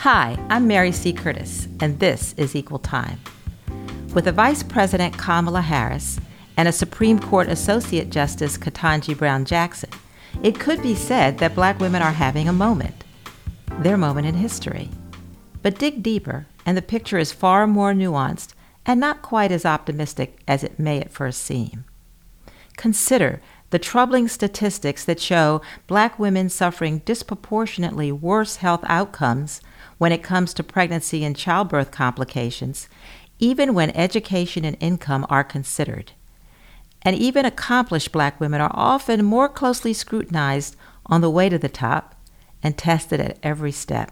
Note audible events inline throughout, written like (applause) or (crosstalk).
Hi, I'm Mary C. Curtis, and this is Equal Time. With a Vice President Kamala Harris and a Supreme Court Associate Justice Ketanji Brown Jackson, it could be said that black women are having a moment, their moment in history. But dig deeper, and the picture is far more nuanced and not quite as optimistic as it may at first seem. Consider the troubling statistics that show black women suffering disproportionately worse health outcomes when it comes to pregnancy and childbirth complications, even when education and income are considered. And even accomplished black women are often more closely scrutinized on the way to the top and tested at every step.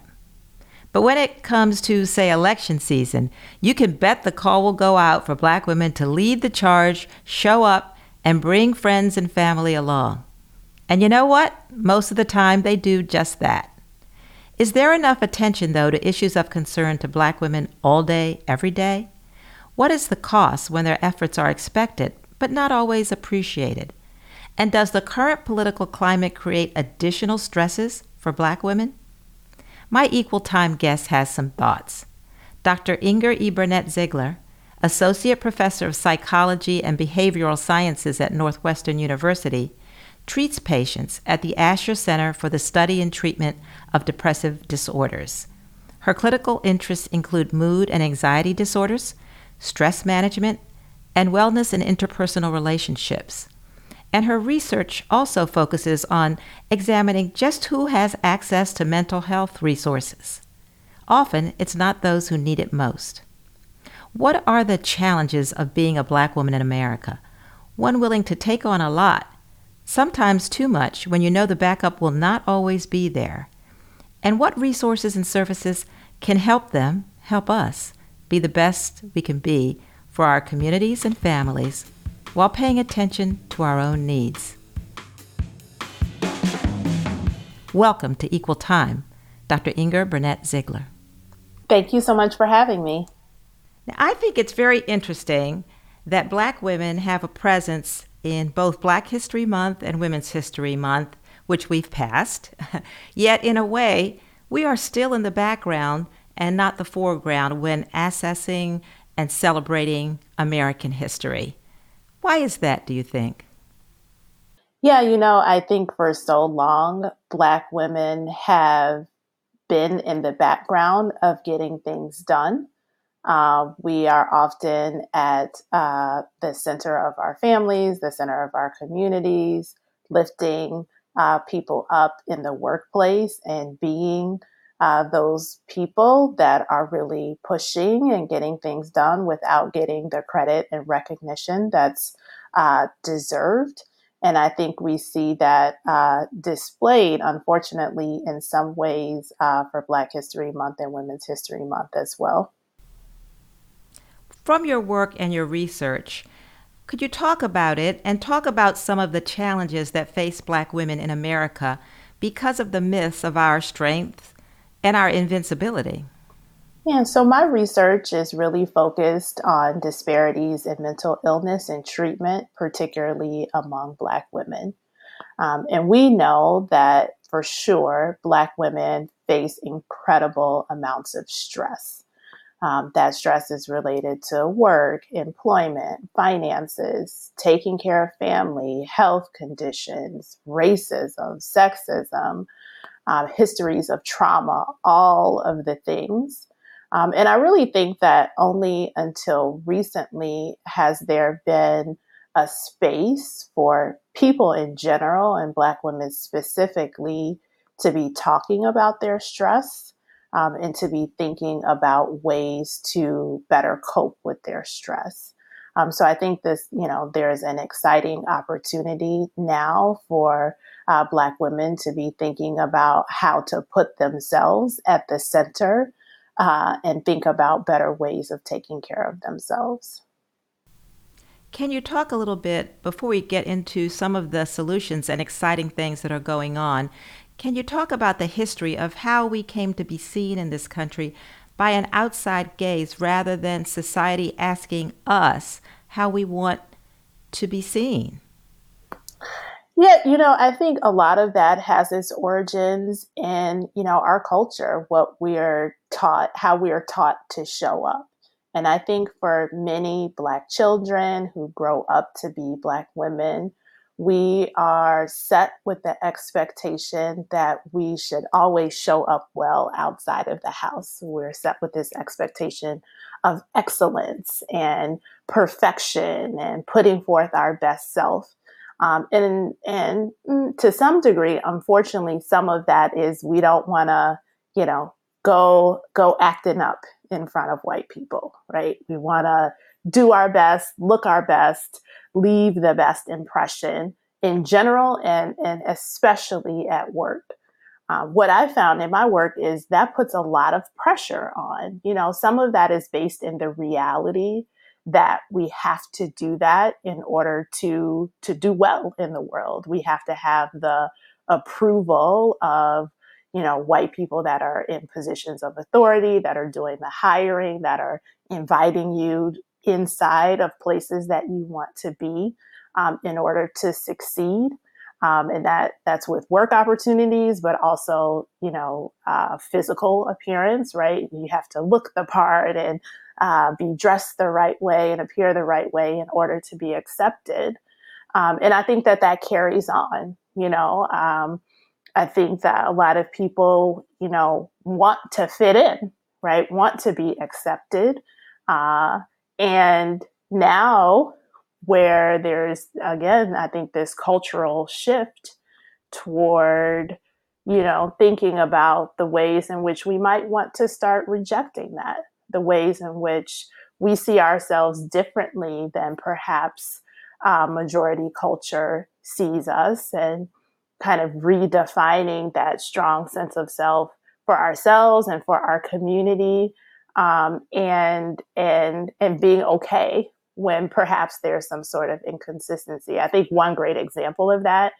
But when it comes to, say, election season, you can bet the call will go out for black women to lead the charge, show up, and bring friends and family along. And you know what? Most of the time, they do just that. Is there enough attention, though, to issues of concern to black women all day, every day? What is the cost when their efforts are expected, but not always appreciated? And does the current political climate create additional stresses for black women? My equal time guest has some thoughts. Dr. Inger E. Burnett Zeigler, Associate Professor of Psychology and Behavioral Sciences at Northwestern University, treats patients at the Asher Center for the Study and Treatment of Depressive Disorders. Her clinical interests include mood and anxiety disorders, stress management, and wellness and interpersonal relationships. And her research also focuses on examining just who has access to mental health resources. Often, it's not those who need it most. What are the challenges of being a black woman in America? One willing to take on a lot sometimes too much when you know the backup will not always be there. And what resources and services can help them, help us, be the best we can be for our communities and families while paying attention to our own needs. Welcome to Equal Time, Dr. Inger Burnett Zeigler. Thank you so much for having me. Now, I think it's very interesting that Black women have a presence in both Black History Month and Women's History Month, which we've passed. (laughs) Yet, in a way, we are still in the background and not the foreground when assessing and celebrating American history. Why is that, do you think? Yeah, you know, I think for so long, Black women have been in the background of getting things done. Uh, we are often at uh, the center of our families, the center of our communities, lifting uh, people up in the workplace and being uh, those people that are really pushing and getting things done without getting the credit and recognition that's uh, deserved. And I think we see that displayed, unfortunately, in some ways for Black History Month and Women's History Month as well. From your work and your research, could you talk about it and talk about some of the challenges that face Black women in America because of the myths of our strength and our invincibility? Yeah, so my research is really focused on disparities in mental illness and treatment, particularly among Black women. Um, and we know that for sure, Black women face incredible amounts of stress. Um, that stress is related to work, employment, finances, taking care of family, health conditions, racism, sexism, uh, histories of trauma, all of the things. Um, and I really think that only until recently has there been a space for people in general and Black women specifically to be talking about their stress um, and to be thinking about ways to better cope with their stress. Um, so I think this, you know, there's an exciting opportunity now for uh, Black women to be thinking about how to put themselves at the center uh, and think about better ways of taking care of themselves. Can you talk a little bit before we get into some of the solutions and exciting things that are going on? Can you talk about the history of how we came to be seen in this country by an outside gaze rather than society asking us how we want to be seen? Yeah, you know, I think a lot of that has its origins in, you know, our culture, what we are taught, how we are taught to show up. And I think for many Black children who grow up to be Black women, we are set with the expectation that we should always show up well outside of the house. We're set with this expectation of excellence and perfection and putting forth our best self. Um, and and to some degree, unfortunately, some of that is we don't want to, you know, go go acting up in front of white people, right? We want to do our best, look our best, leave the best impression in general and and especially at work. Uh, what I found in my work is that puts a lot of pressure on. You know, some of that is based in the reality that we have to do that in order to to do well in the world. We have to have the approval of you know white people that are in positions of authority, that are doing the hiring, that are inviting you inside of places that you want to be um, in order to succeed. Um, and that that's with work opportunities, but also you know uh, physical appearance. Right, you have to look the part and uh, be dressed the right way and appear the right way in order to be accepted. Um, and I think that that carries on. You know, um, I think that a lot of people, you know, want to fit in, right? Want to be accepted. Uh, and now, where there's again, I think this cultural shift toward you know, thinking about the ways in which we might want to start rejecting that the ways in which we see ourselves differently than perhaps uh, majority culture sees us and kind of redefining that strong sense of self for ourselves and for our community um, and and and being okay when perhaps there's some sort of inconsistency. I think one great example of that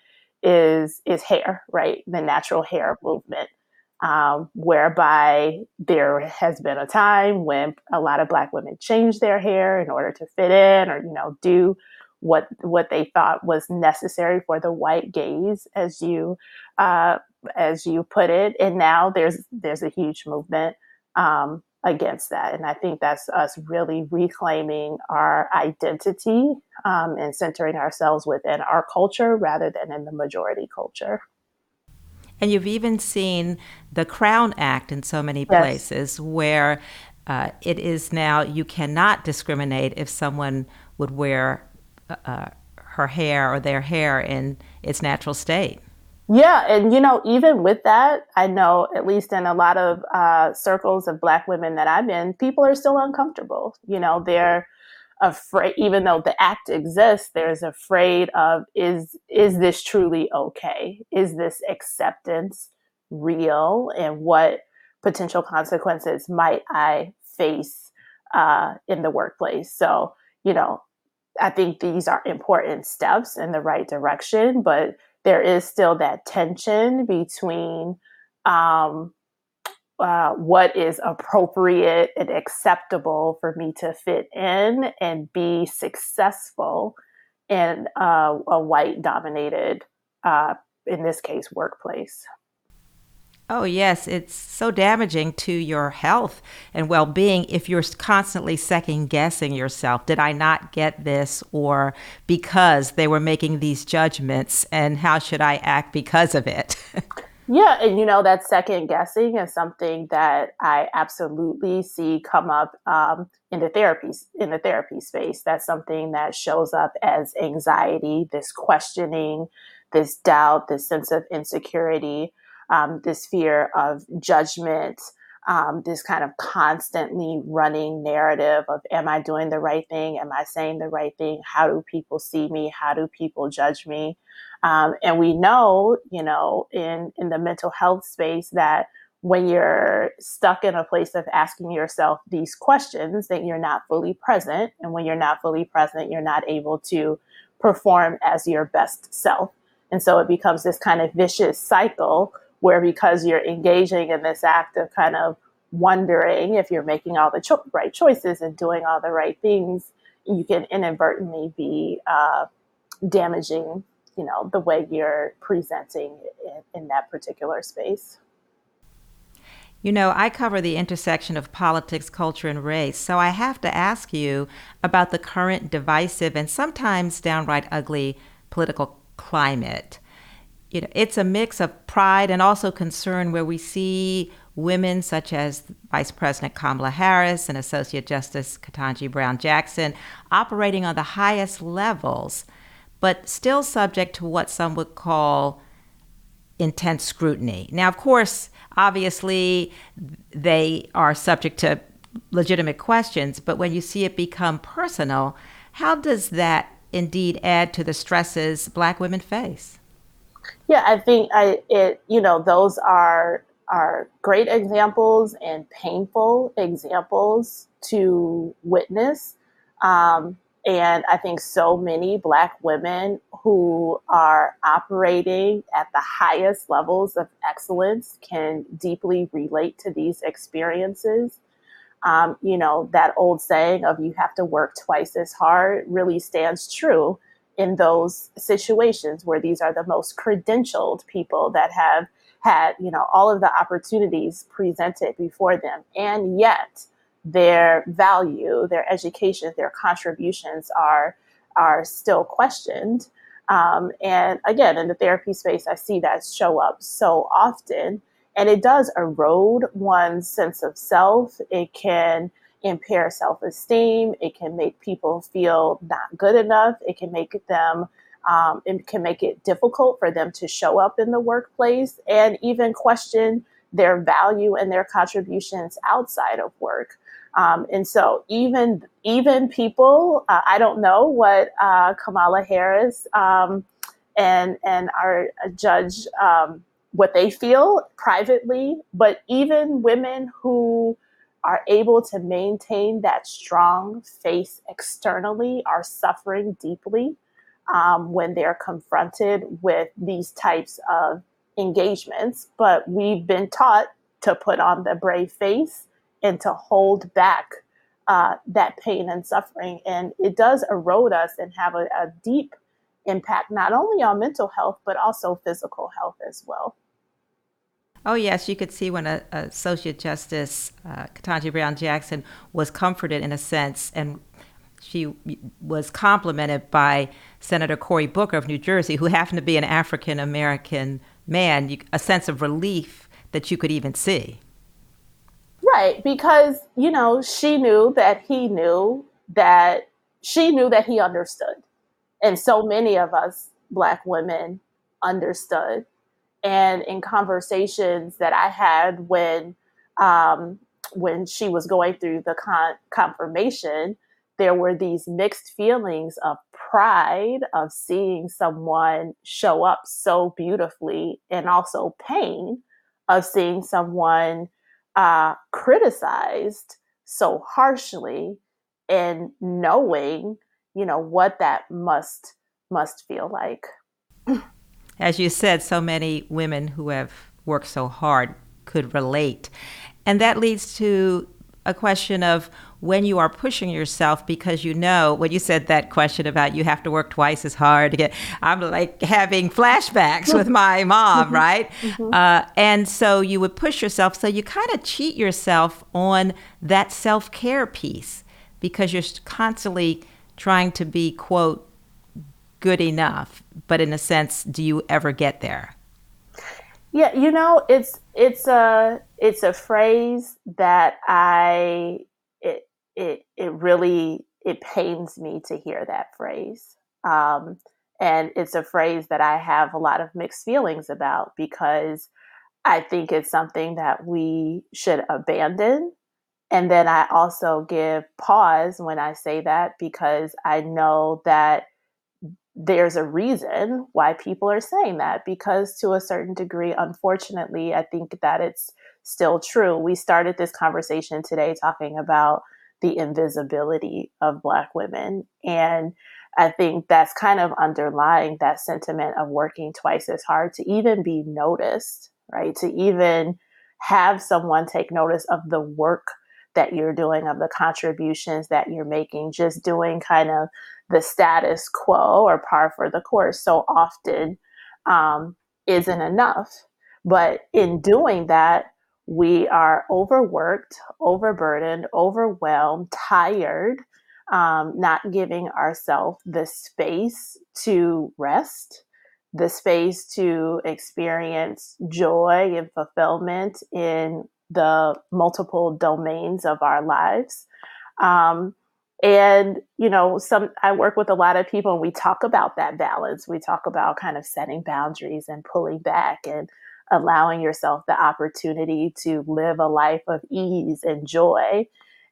is is hair right? The natural hair movement um, whereby there has been a time when a lot of black women changed their hair in order to fit in or you know do what what they thought was necessary for the white gaze as you uh, as you put it. And now there's there's a huge movement um, against that. And i think that's us really reclaiming our identity um, and centering ourselves within our culture rather than in the majority culture. And you've even seen the Crown Act in so many places where uh, it is now you cannot discriminate if someone would wear uh, uh, her hair or their hair in its natural state. Yeah, and you know, even with that, I know at least in a lot of uh, circles of Black women that I'm in, people are still uncomfortable. You know, they're afraid even though the act exists there's afraid of is is this truly okay is this acceptance real and what potential consequences might i face uh, in the workplace so you know i think these are important steps in the right direction but there is still that tension between um, uh, what is appropriate and acceptable for me to fit in and be successful in uh, a white dominated, uh, in this case, workplace. Oh, yes. It's so damaging to your health and well being if you're constantly second guessing yourself. Did I not get this? Or because they were making these judgments, and how should I act because of it? (laughs) Yeah, and you know that second guessing is something that I absolutely see come up um, in the therapy in the therapy space. That's something that shows up as anxiety, this questioning, this doubt, this sense of insecurity, um, this fear of judgment, um, this kind of constantly running narrative of am I doing the right thing? Am I saying the right thing? How do people see me? How do people judge me? Um, and we know, you know, in in the mental health space that when you're stuck in a place of asking yourself these questions, that you're not fully present, and when you're not fully present, you're not able to perform as your best self. And so it becomes this kind of vicious cycle where because you're engaging in this act of kind of wondering if you're making all the cho- right choices and doing all the right things, you can inadvertently be uh, damaging you know, the way you're presenting in, in that particular space. You know, I cover the intersection of politics, culture, and race, so I have to ask you about the current divisive and sometimes downright ugly political climate. You know, it's a mix of pride and also concern where we see women such as Vice President Kamala Harris and Associate Justice Ketanji Brown Jackson operating on the highest levels, but still subject to what some would call intense scrutiny. Now, of course, obviously, they are subject to legitimate questions, but when you see it become personal, how does that indeed add to the stresses Black women face? Yeah, I think I it you know those are are great examples and painful examples to witness. Um, and I think so many Black women who are operating at the highest levels of excellence can deeply relate to these experiences. Um, you know, that old saying of you have to work twice as hard really stands true in those situations where these are the most credentialed people that have had, you know, all of the opportunities presented before them. And yet, their value, their education, their contributions are are still questioned. Um, and again, in the therapy space, I see that show up so often, and it does erode one's sense of self. It can impair self esteem. It can make people feel not good enough. It can make them um, it can make it difficult for them to show up in the workplace and even question their value and their contributions outside of work. Um, and so even even people, uh, I don't know what uh, Kamala Harris um, and and our uh, judge um, what they feel privately, but even women who are able to maintain that strong face externally are suffering deeply um, when they're confronted with these types of engagements. But we've been taught to put on the brave face and to hold back uh, that pain and suffering. And it does erode us and have a, a deep impact, not only on mental health, but also physical health as well. Oh, yes, you could see when a, a Associate Justice uh, Ketanji Brown Jackson was comforted in a sense, and she was complimented by Senator Cory Booker of New Jersey, who happened to be an African American man, you, a sense of relief that you could even see. Right, because, you know, she knew that he knew that she knew that he understood. And so many of us Black women understood. And in conversations that I had when, um, when she was going through the con- confirmation, there were these mixed feelings of pride of seeing someone show up so beautifully and also pain of seeing someone uh, criticized so harshly and knowing you know what that must must feel like as you said so many women who have worked so hard could relate. And that leads to a question of when you are pushing yourself because you know when you said that question about you have to work twice as hard to get i'm like having flashbacks with my (laughs) mom right? Mm-hmm. uh, and so you would push yourself so you kind of cheat yourself on that self-care piece because you're constantly trying to be quote good enough but in a sense do you ever get there yeah you know it's it's a it's a phrase that i it it it really it pains me to hear that phrase. Um, and it's a phrase that I have a lot of mixed feelings about because I think it's something that we should abandon. And then I also give pause when I say that because I know that there's a reason why people are saying that because to a certain degree unfortunately i think that it's still true we started this conversation today talking about the invisibility of Black women. And I think that's kind of underlying that sentiment of working twice as hard to even be noticed, right? To even have someone take notice of the work that you're doing, of the contributions that you're making, just doing kind of the status quo or par for the course so often um, isn't enough. But in doing that, we are overworked, overburdened, overwhelmed, tired, um, not giving ourselves the space to rest, the space to experience joy and fulfillment in the multiple domains of our lives. Um, and you know some i work with a lot of people and we talk about that balance. We talk about kind of setting boundaries and pulling back and allowing yourself the opportunity to live a life of ease and joy.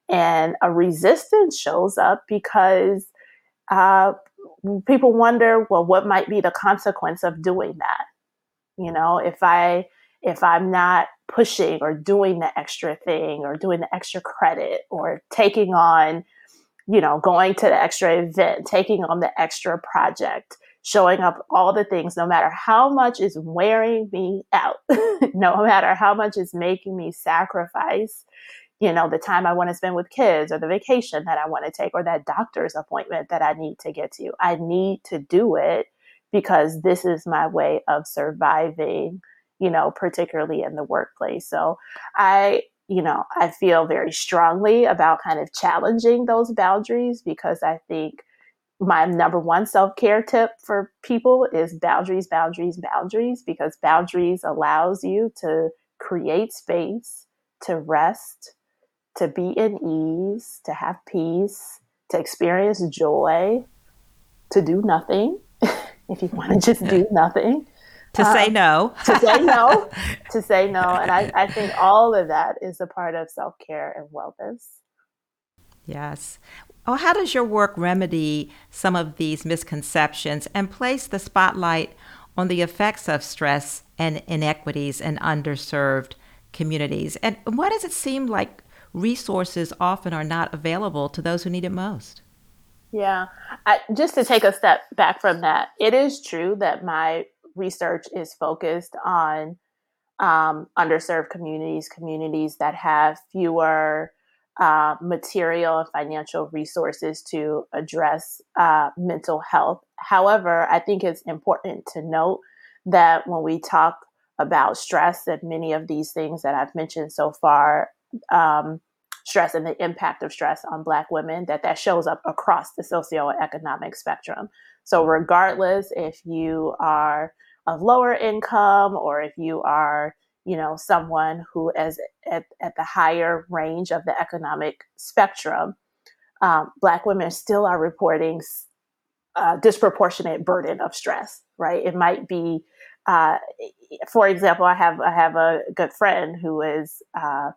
And a resistance shows up because uh, people wonder well what might be the consequence of doing that? You know if i if i'm not pushing or doing the extra thing or doing the extra credit or taking on you know, going to the extra event, taking on the extra project, showing up all the things, no matter how much is wearing me out, (laughs) no matter how much is making me sacrifice, you know, the time I want to spend with kids or the vacation that I want to take or that doctor's appointment that I need to get to. I need to do it because this is my way of surviving, you know, particularly in the workplace. So I you know, I feel very strongly about kind of challenging those boundaries because I think my number one self care tip for people is boundaries, boundaries, boundaries, because boundaries allows you to create space, to rest, to be in ease, to have peace, to experience joy, to do nothing. (laughs) if you want to just do nothing, to say um, no. to say no. (laughs) To say no. And I, I think all of that is a part of self care and wellness. Yes. Well, how does your work remedy some of these misconceptions and place the spotlight on the effects of stress and inequities in underserved communities? And why does it seem like resources often are not available to those who need it most? Yeah, I, just to take a step back from that, it is true that my research is focused on um, underserved communities, communities that have fewer uh, material and financial resources to address uh, mental health. However, I think it's important to note that when we talk about stress and many of these things that I've mentioned so far, um, stress and the impact of stress on Black women, that that shows up across the socioeconomic spectrum. So, regardless if you are of lower income or if you are you know someone who is at, at the higher range of the economic spectrum um, black women still are reporting a disproportionate burden of stress right? It might be uh, for example i have i have a good friend who is uh,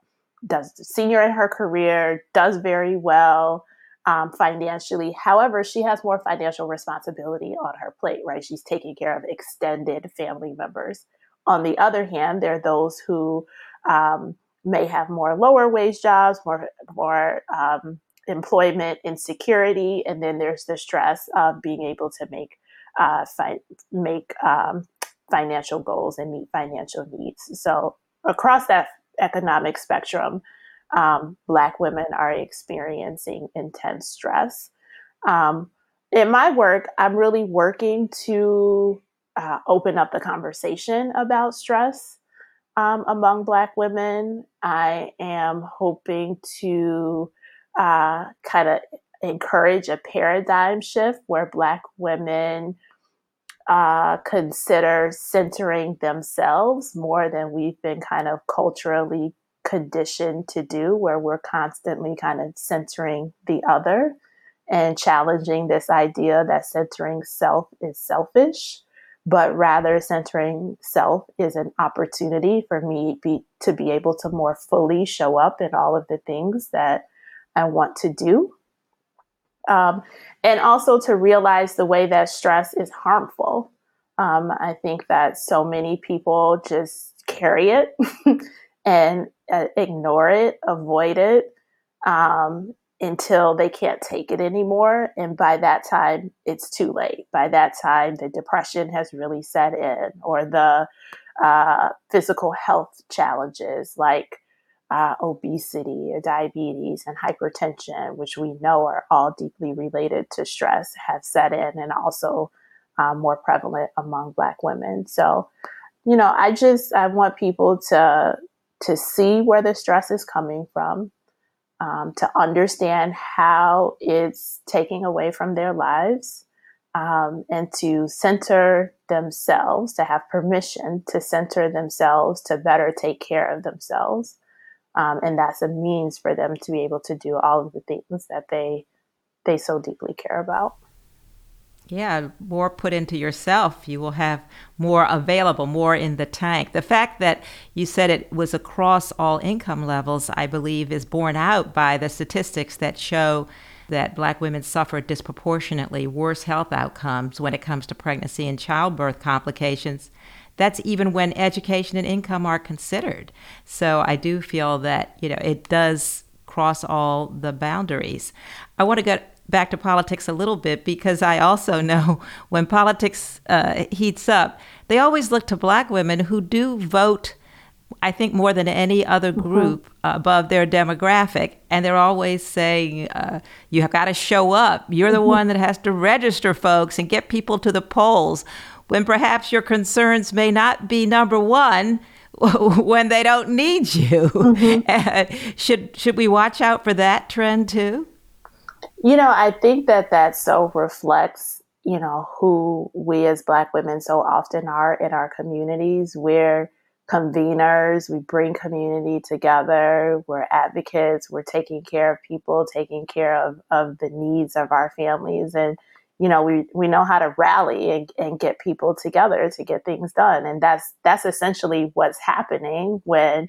does senior in her career does very well um, financially. However, she has more financial responsibility on her plate, right? She's taking care of extended family members. On the other hand, there are those who um, may have more lower wage jobs, more more um, employment insecurity, and then there's the stress of being able to make uh, fi- make um, financial goals and meet financial needs. So across that economic spectrum, um, Black women are experiencing intense stress. Um, in my work, I'm really working to uh, open up the conversation about stress um, among Black women. I am hoping to uh, kind of encourage a paradigm shift where Black women uh, consider centering themselves more than we've been kind of culturally conditioned to do, where we're constantly kind of centering the other and challenging this idea that centering self is selfish, but rather centering self is an opportunity for me be, to be able to more fully show up in all of the things that I want to do. Um, and also to realize the way that stress is harmful. Um, I think that so many people just carry it (laughs) and uh, ignore it, avoid it um, until they can't take it anymore. And by that time, it's too late. By that time, the depression has really set in, or the uh, physical health challenges like uh, obesity or diabetes and hypertension, which we know are all deeply related to stress, have set in and also um, more prevalent among Black women. So, you know, I just I want people to to see where the stress is coming from, um, to understand how it's taking away from their lives, um, and to center themselves, to have permission to center themselves to better take care of themselves. Um, and that's a means for them to be able to do all of the things that they they so deeply care about. Yeah, more put into yourself, you will have more available, more in the tank. The fact that you said it was across all income levels, I believe, is borne out by the statistics that show that black women suffer disproportionately worse health outcomes when it comes to pregnancy and childbirth complications. That's even when education and income are considered. So I do feel that, you know, it does cross all the boundaries. I want to get back to politics a little bit because I also (laughs) know when politics uh, heats up, they always look to black women who do vote. I think more than any other mm-hmm. group mm-hmm. above their demographic, and they're always saying, uh, "You have got to show up. You're the mm-hmm. one that has to register folks and get people to the polls." When perhaps your concerns may not be number one, (laughs) when they don't need you. Mm-hmm. (laughs) should should we watch out for that trend too? You know, I think that that so reflects, you know, who we as Black women so often are in our communities. We're conveners, we bring community together, we're advocates, we're taking care of people, taking care of, of the needs of our families. And, you know, we, we know how to rally and, and get people together to get things done. And that's that's essentially what's happening when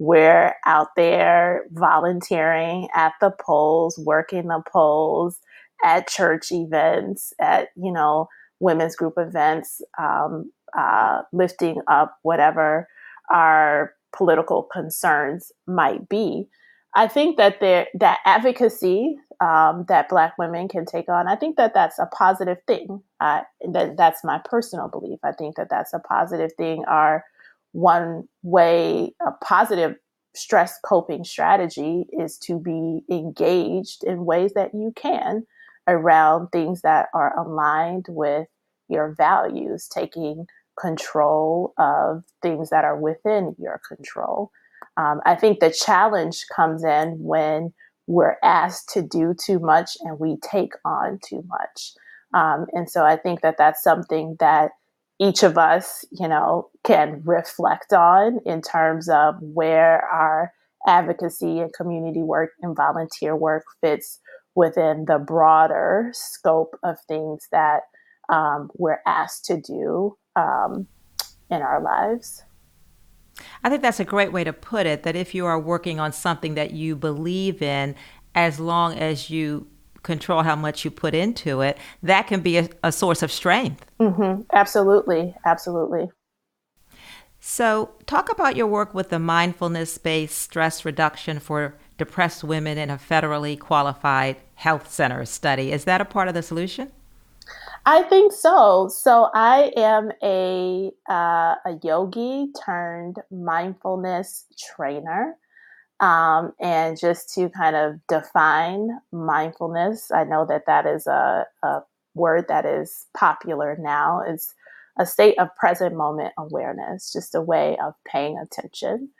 we're out there volunteering at the polls, working the polls, at church events, at, you know, women's group events, um, uh, lifting up whatever our political concerns might be. I think that there that advocacy um, that Black women can take on, I think that that's a positive thing. Uh, that that's my personal belief. I think that that's a positive thing. Our one way, a positive stress coping strategy is to be engaged in ways that you can around things that are aligned with your values, taking control of things that are within your control. Um, I think the challenge comes in when we're asked to do too much and we take on too much. Um, and so I think that that's something that each of us, you know, can reflect on in terms of where our advocacy and community work and volunteer work fits within the broader scope of things that um, we're asked to do um, in our lives. I think that's a great way to put it that if you are working on something that you believe in, as long as you control how much you put into it, that can be a, a source of strength. Mm-hmm. Absolutely. Absolutely. So, talk about your work with the mindfulness based stress reduction for depressed women in a federally qualified health center study. Is that a part of the solution? I think so. So I am a uh, a yogi turned mindfulness trainer. Um, and just to kind of define mindfulness, I know that that is a, a word that is popular now. It's a state of present moment awareness, just a way of paying attention.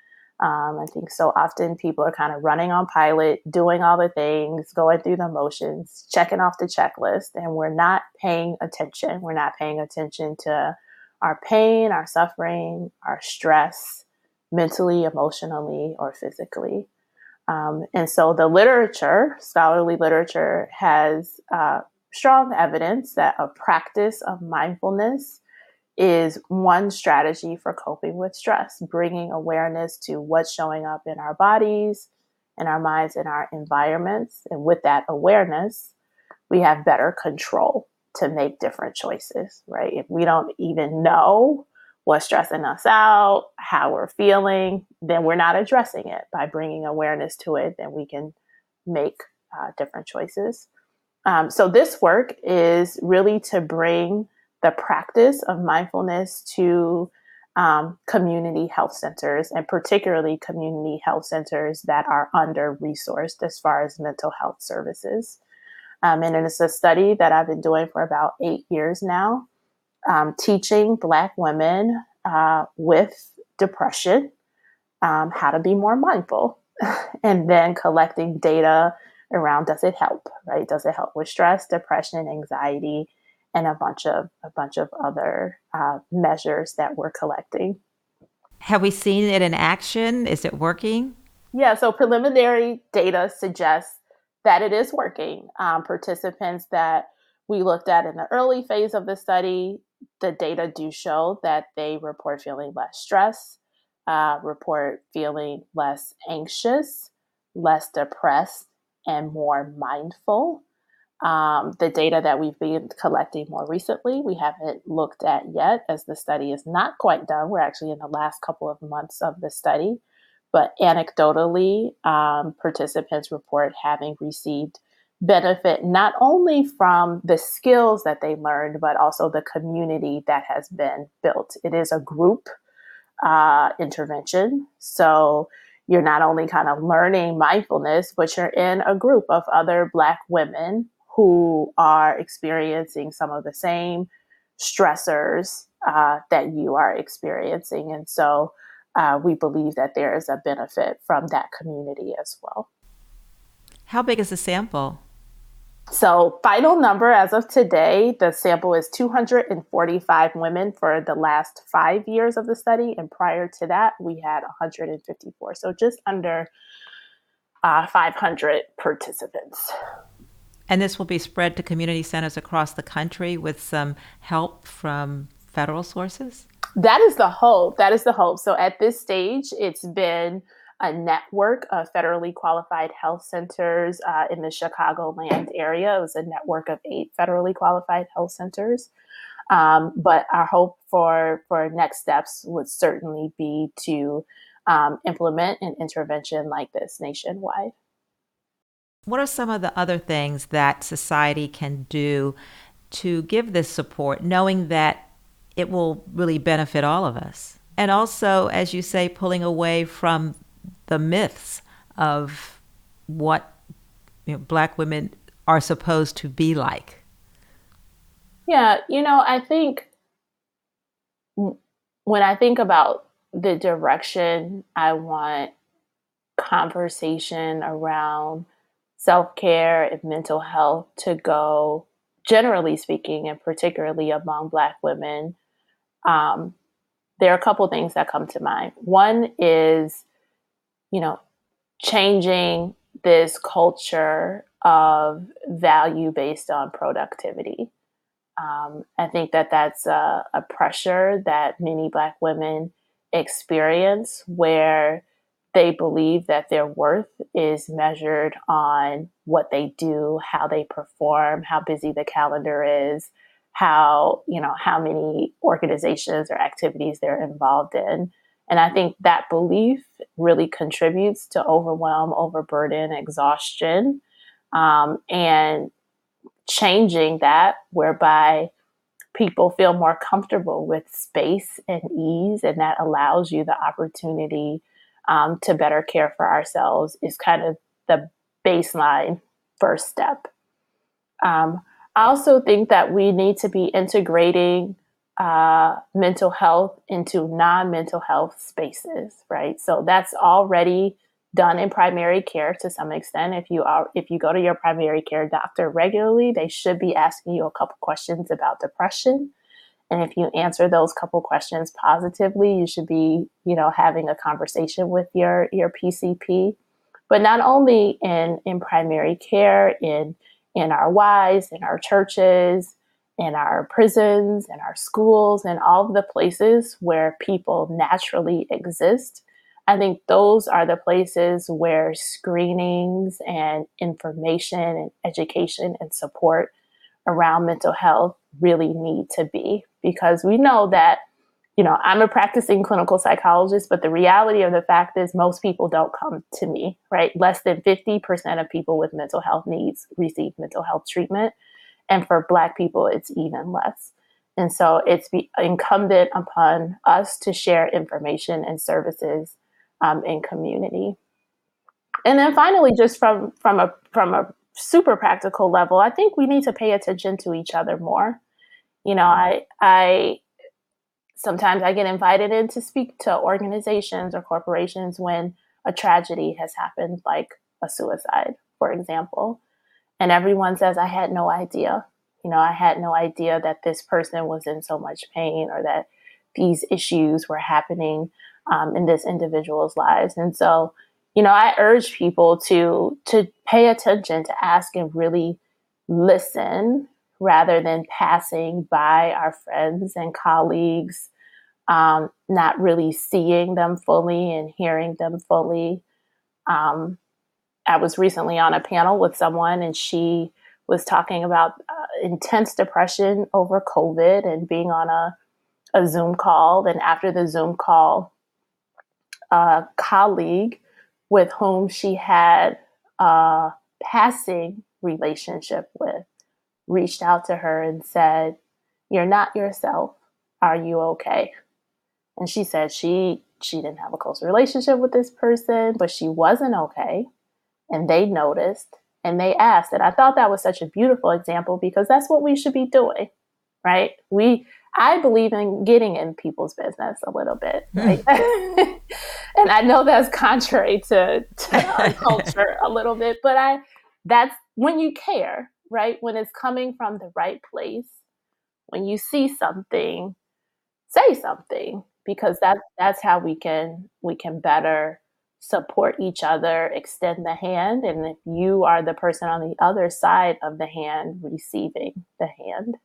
Um, I think so often people are kind of running on pilot, doing all the things, going through the motions, checking off the checklist, and we're not paying attention. We're not paying attention to our pain, our suffering, our stress, mentally, emotionally, or physically. Um, and so the literature, scholarly literature, has uh, strong evidence that a practice of mindfulness is one strategy for coping with stress, bringing awareness to what's showing up in our bodies, in our minds, in our environments. And with that awareness, we have better control to make different choices, right? If we don't even know what's stressing us out, how we're feeling, then we're not addressing it. By bringing awareness to it, then we can make uh, different choices. Um, so, this work is really to bring the practice of mindfulness to um, community health centers, and particularly community health centers that are under resourced as far as mental health services. Um, and it's a study that I've been doing for about eight years now, um, teaching Black women uh, with depression um, how to be more mindful, (laughs) and then collecting data around does it help, right? Does it help with stress, depression, anxiety, and a bunch of a bunch of other uh, measures that we're collecting. Have we seen it in action? Is it working? Yeah, so preliminary data suggests that it is working. Um, participants that we looked at in the early phase of the study, the data do show that they report feeling less stress, uh, report feeling less anxious, less depressed, and more mindful. Um, the data that we've been collecting more recently, we haven't looked at yet as the study is not quite done. We're actually in the last couple of months of the study. But anecdotally, um, participants report having received benefit not only from the skills that they learned, but also the community that has been built. It is a group uh, intervention. So you're not only kind of learning mindfulness, but you're in a group of other Black women who are experiencing some of the same stressors uh, that you are experiencing. And so uh, we believe that there is a benefit from that community as well. How big is the sample? So, final number as of today, the sample is 245 women for the last five years of the study. And prior to that, we had 154. So, just under uh, 500 participants. And this will be spread to community centers across the country with some help from federal sources? That is the hope. That is the hope. So at this stage, it's been a network of federally qualified health centers uh, in the Chicagoland area. It was a network of eight federally qualified health centers. Um, but our hope for for next steps would certainly be to um, implement an intervention like this nationwide. What are some of the other things that society can do to give this support, knowing that it will really benefit all of us? And also, as you say, pulling away from the myths of what you know, Black women are supposed to be like. Yeah, you know, I think when I think about the direction I want conversation around self care and mental health to go, generally speaking, and particularly among Black women, um, there are a couple things that come to mind. One is, you know, changing this culture of value based on productivity. Um, I think that that's a, a pressure that many Black women experience where they believe that their worth is measured on what they do, how they perform, how busy the calendar is, how, you know, how many organizations or activities they're involved in. And I think that belief really contributes to overwhelm, overburden, exhaustion, um, and changing that whereby people feel more comfortable with space and ease, and that allows you the opportunity um, to better care for ourselves is kind of the baseline first step. Um, I also think that we need to be integrating uh, mental health into non mental health spaces, right? So that's already done in primary care to some extent. If you are, if you go to your primary care doctor regularly, they should be asking you a couple questions about depression and if you answer those couple questions positively, you should be, you know, having a conversation with your your PCP. But not only in in primary care, in in our Ys, in our churches, in our prisons, in our schools, and all of the places where people naturally exist. I think those are the places where screenings and information and education and support around mental health really need to be. Because we know that you know i'm a practicing clinical psychologist but the reality of the fact is most people don't come to me right? Less than 50% of people with mental health needs receive mental health treatment and for black people it's even less And so it's be incumbent upon us to share information and services um, in community. And then finally, just from from a from a super practical level, I think we need to pay attention to each other more. You know, I I sometimes I get invited in to speak to organizations or corporations when a tragedy has happened, like a suicide, for example. And everyone says, I had no idea. You know, I had no idea that this person was in so much pain or that these issues were happening um, in this individual's lives. And so, you know, I urge people to to pay attention, to ask and really listen rather than passing by our friends and colleagues, um, not really seeing them fully and hearing them fully. Um, I was recently on a panel with someone, and she was talking about uh, intense depression over COVID and being on a, a Zoom call. And after the Zoom call, a colleague with whom she had a passing relationship with reached out to her and said, You're not yourself. Are you okay? And she said she she didn't have a close relationship with this person, but she wasn't okay and they noticed and they asked. And I thought that was such a beautiful example because that's what we should be doing, right? We, I believe in getting in people's business a little bit, hmm. right? (laughs) and I know that's contrary to, to (laughs) our culture a little bit, but I, that's when you care, right? When it's coming from the right place, when you see something, say something because that's that's how we can we can better support each other, extend the hand, and if you are the person on the other side of the hand receiving the hand.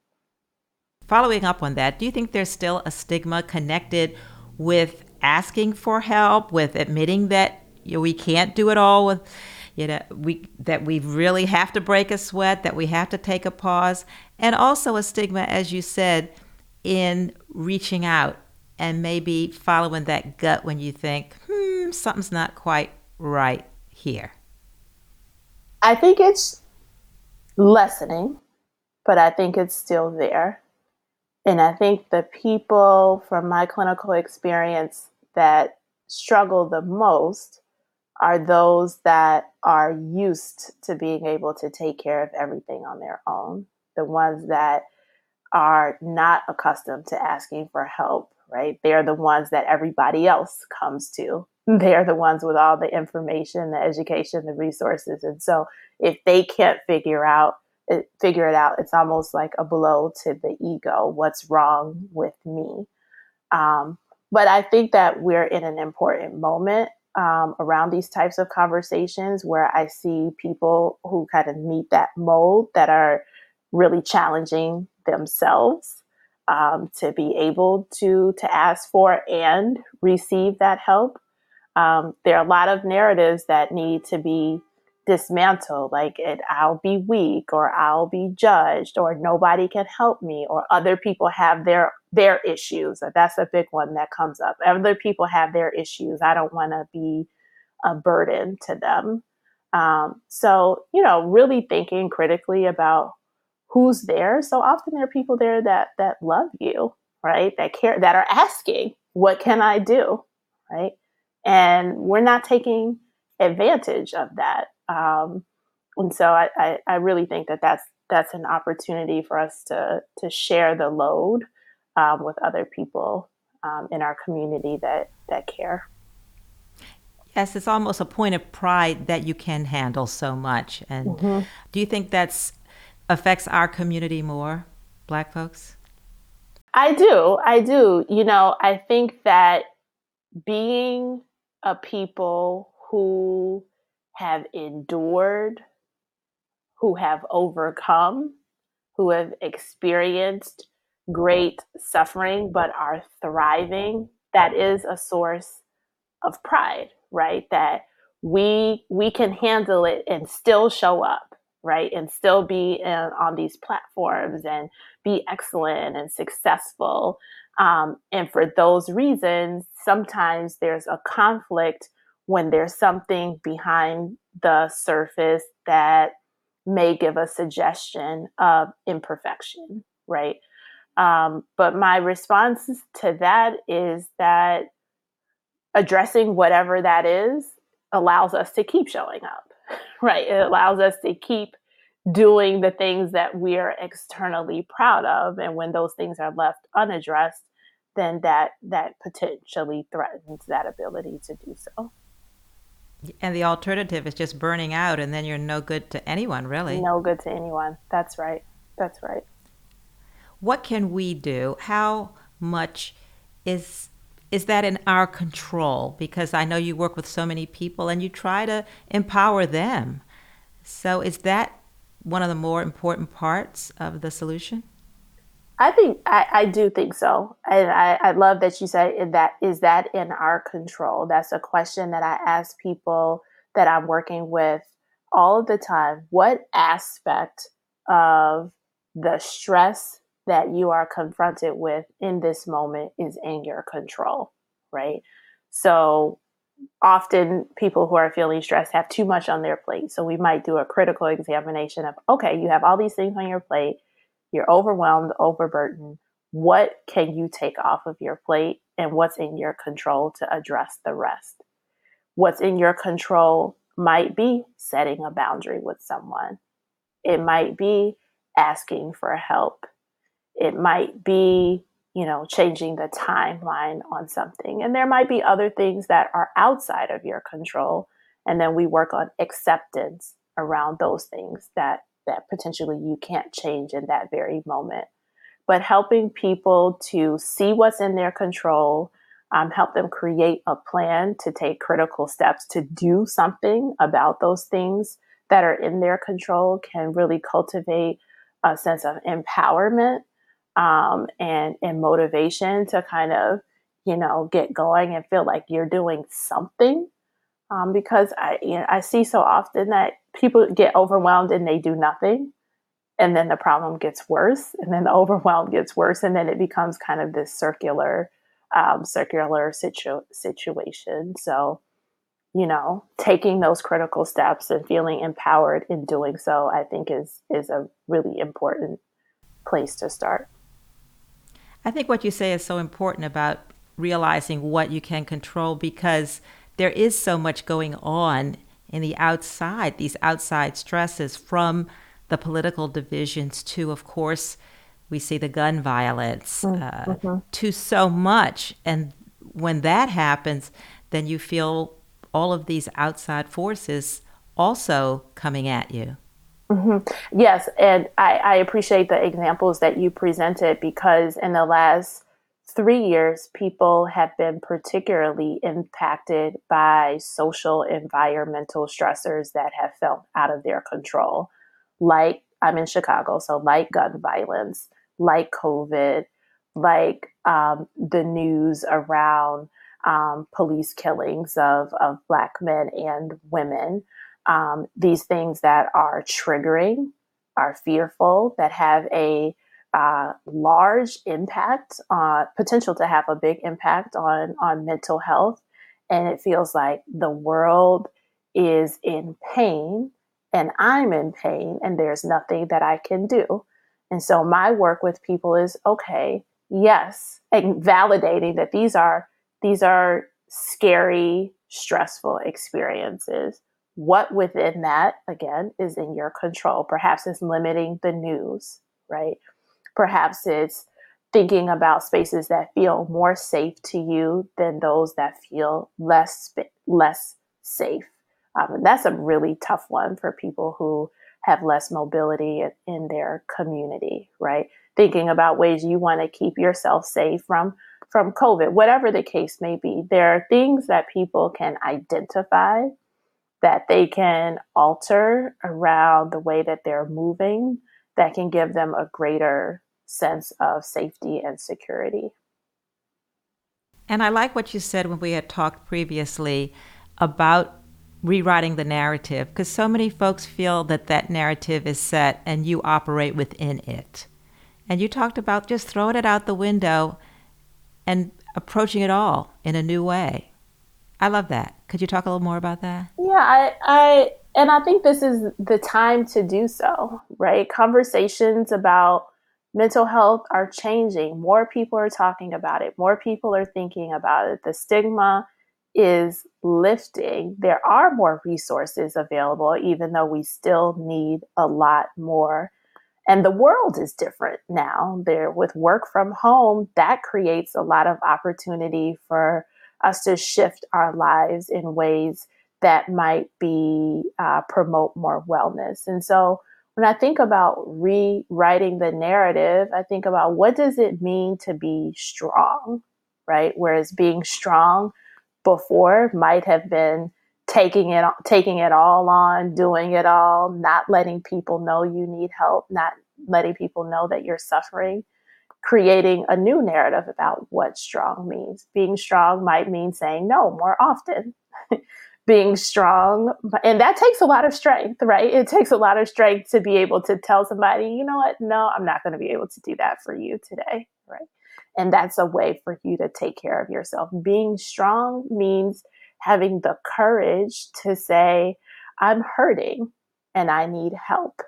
Following up on that, do you think there's still a stigma connected with asking for help, with admitting that you know, we can't do it all with you know we that we really have to break a sweat, that we have to take a pause, and also a stigma as you said in reaching out and maybe following that gut when you think, hmm, something's not quite right here? I think it's lessening, but I think it's still there. And I think the people from my clinical experience that struggle the most are those that are used to being able to take care of everything on their own. The ones that are not accustomed to asking for help, right? They're the ones that everybody else comes to they're the ones with all the information, the education, the resources. And so if they can't figure out eh, figure it out, it's almost like a blow to the ego. What's wrong with me? Um, but I think that we're in an important moment um, around these types of conversations where I see people who kind of meet that mold that are really challenging themselves um, to be able to to ask for and receive that help um, there are a lot of narratives that need to be dismantled like it, i'll be weak or i'll be judged or nobody can help me or other people have their their issues that's a big one that comes up. Other people have their issues. I don't want to be a burden to them. Um, so you know really thinking critically about who's there. So often there are people there that that love you right? That care that are asking what can i do? right and we're not taking advantage of that. Um, and so I, I, I, really think that that's that's an opportunity for us to to share the load um, with other people um, in our community that that care. Yes, it's almost a point of pride that you can handle so much. And mm-hmm. do you think that's affects our community more, Black folks? I do. I do. You know, I think that being a people who have endured, who have overcome, who have experienced great suffering but are thriving. That is a source of pride, right? That we we can handle it and still show up, right? And still be in, on these platforms and be excellent and successful um, and for those reasons, sometimes there's a conflict when there's something behind the surface that may give a suggestion of imperfection, right? Um, but my response to that is that addressing whatever that is allows us to keep showing up, (laughs) right? It allows us to keep doing the things that we're externally proud of. And when those things are left unaddressed, then that that potentially threatens that ability to do so. And the alternative is just burning out, and then you're no good to anyone, really. No good to anyone. That's right. That's right. What can we do? How much is is that in our control? Because I know you work with so many people and you try to empower them. So is that one of the more important parts of the solution? I think I, I do think so, and I, I love that you said that is that in our control. That's a question that I ask people that I'm working with all of the time. What aspect of the stress that you are confronted with in this moment is in your control, right? So often people who are feeling stressed have too much on their plate. So we might do a critical examination of okay, you have all these things on your plate you're overwhelmed, overburdened. What can you take off of your plate and what's in your control to address the rest? What's in your control might be setting a boundary with someone. It might be asking for help. It might be, you know, changing the timeline on something. And there might be other things that are outside of your control. And then we work on acceptance around those things that that potentially you can't change in that very moment. But helping people to see what's in their control, um, help them create a plan to take critical steps to do something about those things that are in their control can really cultivate a sense of empowerment um, and and motivation to kind of you know get going and feel like you're doing something um, because I you know, I see so often that people get overwhelmed and they do nothing, and then the problem gets worse, and then the (laughs) overwhelm gets worse, and then it becomes kind of this circular um, circular situ- situation. So, you know, taking those critical steps and feeling empowered in doing so, I think is is a really important place to start. I think what you say is so important about realizing what you can control because there is so much going on in the outside, these outside stresses from the political divisions to, of course, we see the gun violence, mm, uh, mm-hmm. to so much. And when that happens, then you feel all of these outside forces also coming at you. Mm-hmm. Yes, and I, I appreciate the examples that you presented because in the last three years, people have been particularly impacted by social environmental stressors that have felt out of their control. Like I'm in Chicago, so like gun violence, like COVID, like um, the news around um, police killings of, of Black men and women. Um, these things that are triggering, are fearful, that have a uh, large impact, uh, potential to have a big impact on on mental health, and it feels like the world is in pain, and I'm in pain, and there's nothing that I can do. And so my work with people is okay, yes, and validating that these are these are scary, stressful experiences. What within that, again, is in your control. Perhaps it's limiting the news, right? Perhaps it's thinking about spaces that feel more safe to you than those that feel less less safe. Um, and that's a really tough one for people who have less mobility in their community, right? Thinking about ways you want to keep yourself safe from from COVID, whatever the case may be. There are things that people can identify that they can alter around the way that they're moving that can give them a greater sense of safety and security. And I like what you said when we had talked previously about rewriting the narrative, because so many folks feel that that narrative is set and you operate within it. And you talked about just throwing it out the window and approaching it all in a new way. I love that. Could you talk a little more about that? Yeah, I, I and I think this is the time to do so, right? Conversations about mental health are changing. More people are talking about it, more people are thinking about it. The stigma is lifting. There are more resources available, even though we still need a lot more. And the world is different now. There, with work from home, that creates a lot of opportunity for us to shift our lives in ways that might be uh, promote more wellness. And so, when I think about rewriting the narrative, I think about what does it mean to be strong, right? Whereas being strong before might have been taking it taking it all on, doing it all, not letting people know you need help, not letting people know that you're suffering, creating a new narrative about what strong means. Being strong might mean saying no more often. (laughs) being strong and that takes a lot of strength right? It takes a lot of strength to be able to tell somebody you know what? No i'm not going to be able to do that for you today right? And that's a way for you to take care of yourself. Being strong means having the courage to say i'm hurting and i need help.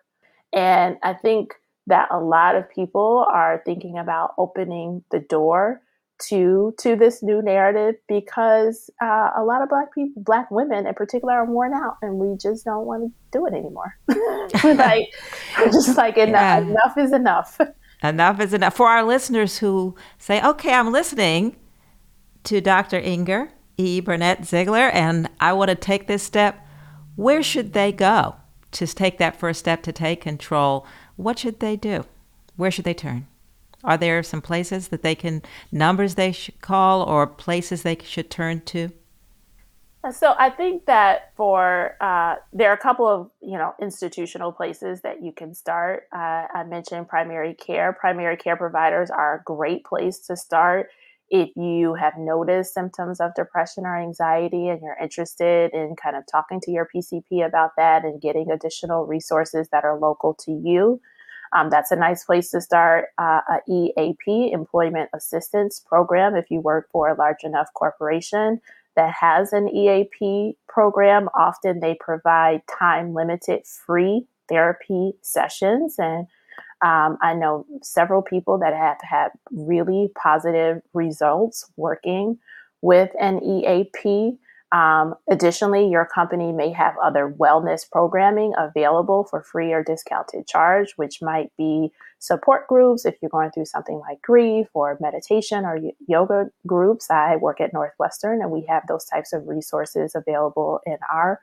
And i think that a lot of people are thinking about opening the door to to this new narrative because uh, a lot of black people black women in particular are worn out and we just don't want to do it anymore. (laughs) (laughs) Like just like enough, yeah. enough is enough. Enough is enough. For our listeners who say okay i'm listening to dr inger e. Burnett Zeigler and i want to take this step where should they go to take that first step to take control what should they do where should they turn are there some places that they can, numbers they should call or places they should turn to? So I think that for uh, there are a couple of you know institutional places that you can start. Uh, I mentioned primary care. Primary care providers are a great place to start if you have noticed symptoms of depression or anxiety and you're interested in kind of talking to your PCP about that and getting additional resources that are local to you. Um, that's a nice place to start uh, a EAP, Employment Assistance Program, if you work for a large enough corporation that has an EAP program. Often they provide time limited free therapy sessions. And um, I know several people that have had really positive results working with an EAP. Um, additionally, your company may have other wellness programming available for free or discounted charge, which might be support groups if you're going through something like grief or meditation or yoga groups. I work at Northwestern and we have those types of resources available in our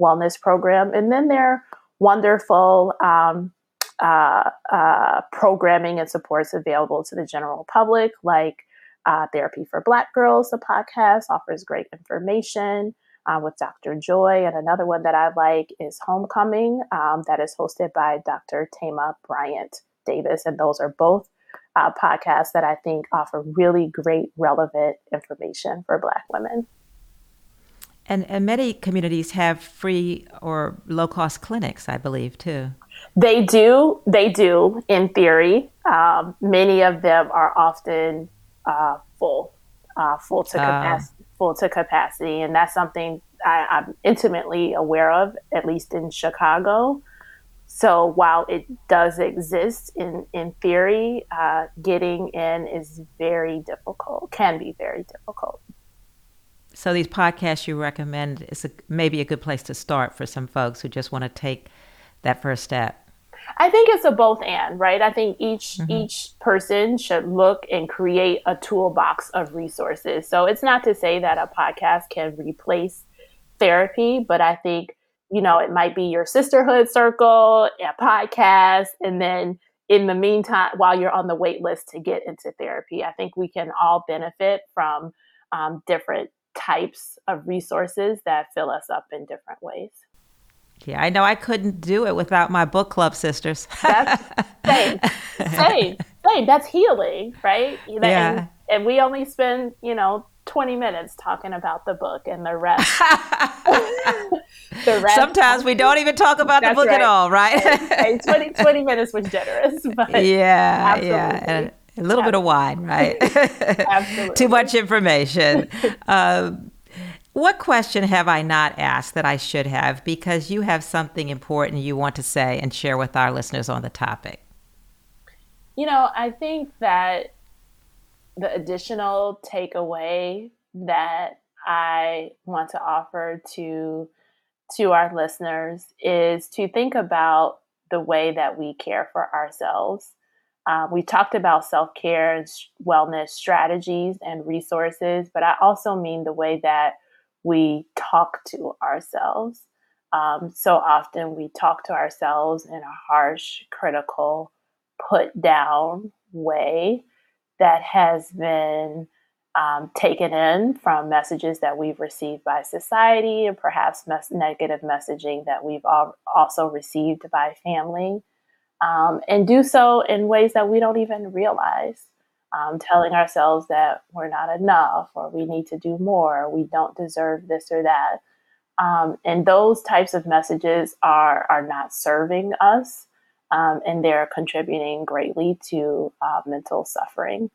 wellness program. And then there are wonderful um, uh, uh, programming and supports available to the general public, like uh, Therapy for Black Girls, the podcast, offers great information uh, with Dr. Joy. And another one that I like is Homecoming, um, that is hosted by Dr. Thema Bryant Davis. And those are both uh, podcasts that I think offer really great, relevant information for Black women. And, and many communities have free or low cost clinics, I believe, too. They do. They do, in theory. Um, many of them are often uh, full, uh, full to ah. capacity, full to capacity, and that's something I, I'm intimately aware of, at least in Chicago. So while it does exist in in theory, uh, getting in is very difficult. Can be very difficult. So these podcasts you recommend is a, maybe a good place to start for some folks who just want to take that first step. I think it's a both and, right? I think each mm-hmm. each person should look and create a toolbox of resources. So it's not to say that a podcast can replace therapy, but I think you know it might be your sisterhood circle, a podcast, and then in the meantime, while you're on the wait list to get into therapy, I think we can all benefit from um, different types of resources that fill us up in different ways. Yeah, I know I couldn't do it without my book club sisters. That's (laughs) same, same, same. That's healing, right? yeah. And, and we only spend, you know, 20 minutes talking about the book and the rest. (laughs) the rest Sometimes we don't even talk about the book right. at all, right? hey, (laughs) 20, 20 minutes was generous. But yeah, absolutely. yeah. And a little bit of wine, right? absolutely. Too much information. Um, what question have I not asked that I should have because you have something important you want to say and share with our listeners on the topic? You know, I think that the additional takeaway that I want to offer to to our listeners is to think about the way that we care for ourselves. Uh, we talked about self care and wellness strategies and resources, but I also mean the way that we talk to ourselves. Um, so often we talk to ourselves in a harsh, critical, put down way that has been um, taken in from messages that we've received by society and perhaps mes- negative messaging that we've al- also received by family, um, and do so in ways that we don't even realize. Um, telling ourselves that we're not enough, or we need to do more, or we don't deserve this or that. Um, and those types of messages are, are not serving us, um, and they're contributing greatly to uh, mental suffering.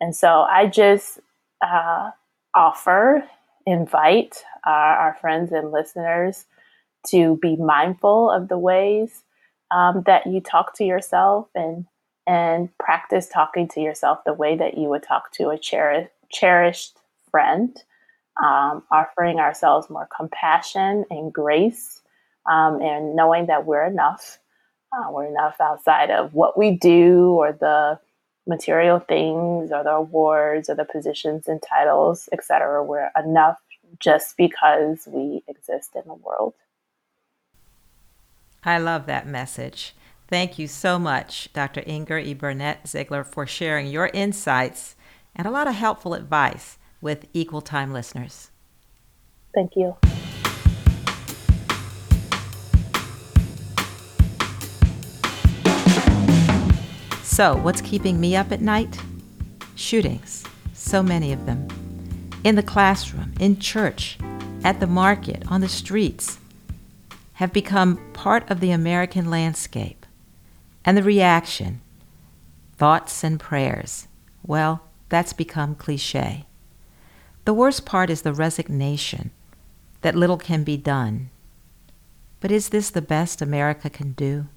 And so I just uh, offer, invite our, our, friends and listeners to be mindful of the ways um, that you talk to yourself and and practice talking to yourself the way that you would talk to a cheri- cherished friend, um, offering ourselves more compassion and grace, um, and knowing that we're enough. Uh, we're enough outside of what we do or the material things or the awards or the positions and titles, etc. We're enough just because we exist in the world. I love that message. Thank you so much, Dr. Inger E. Burnett Zeigler, for sharing your insights and a lot of helpful advice with Equal Time listeners. Thank you. So, what's keeping me up at night? Shootings, so many of them. In the classroom, in church, at the market, on the streets, have become part of the American landscape. And the reaction, thoughts and prayers, well, that's become cliche. The worst part is the resignation that little can be done. But is this the best America can do?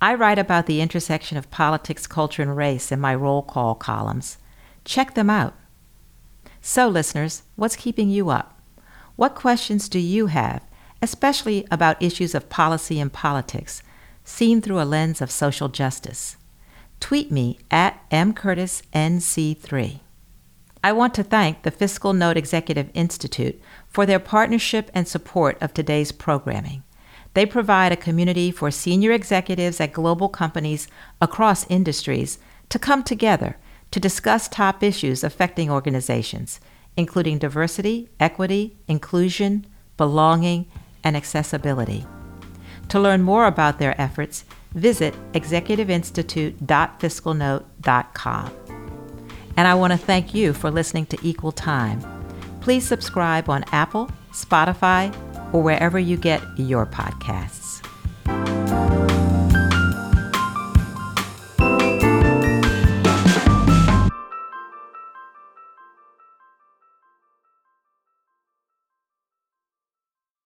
I write about the intersection of politics, culture, and race in my roll call columns. Check them out. So, listeners, what's keeping you up? What questions do you have, especially about issues of policy and politics, seen through a lens of social justice? Tweet me at mcurtisnc3. I want to thank the Fiscal Note Executive Institute for their partnership and support of today's programming. They provide a community for senior executives at global companies across industries to come together to discuss top issues affecting organizations, including diversity, equity, inclusion, belonging, and accessibility. To learn more about their efforts, visit executiveinstitute.fiscalnote.com. And I want to thank you for listening to Equal Time. Please subscribe on Apple, Spotify, or wherever you get your podcasts.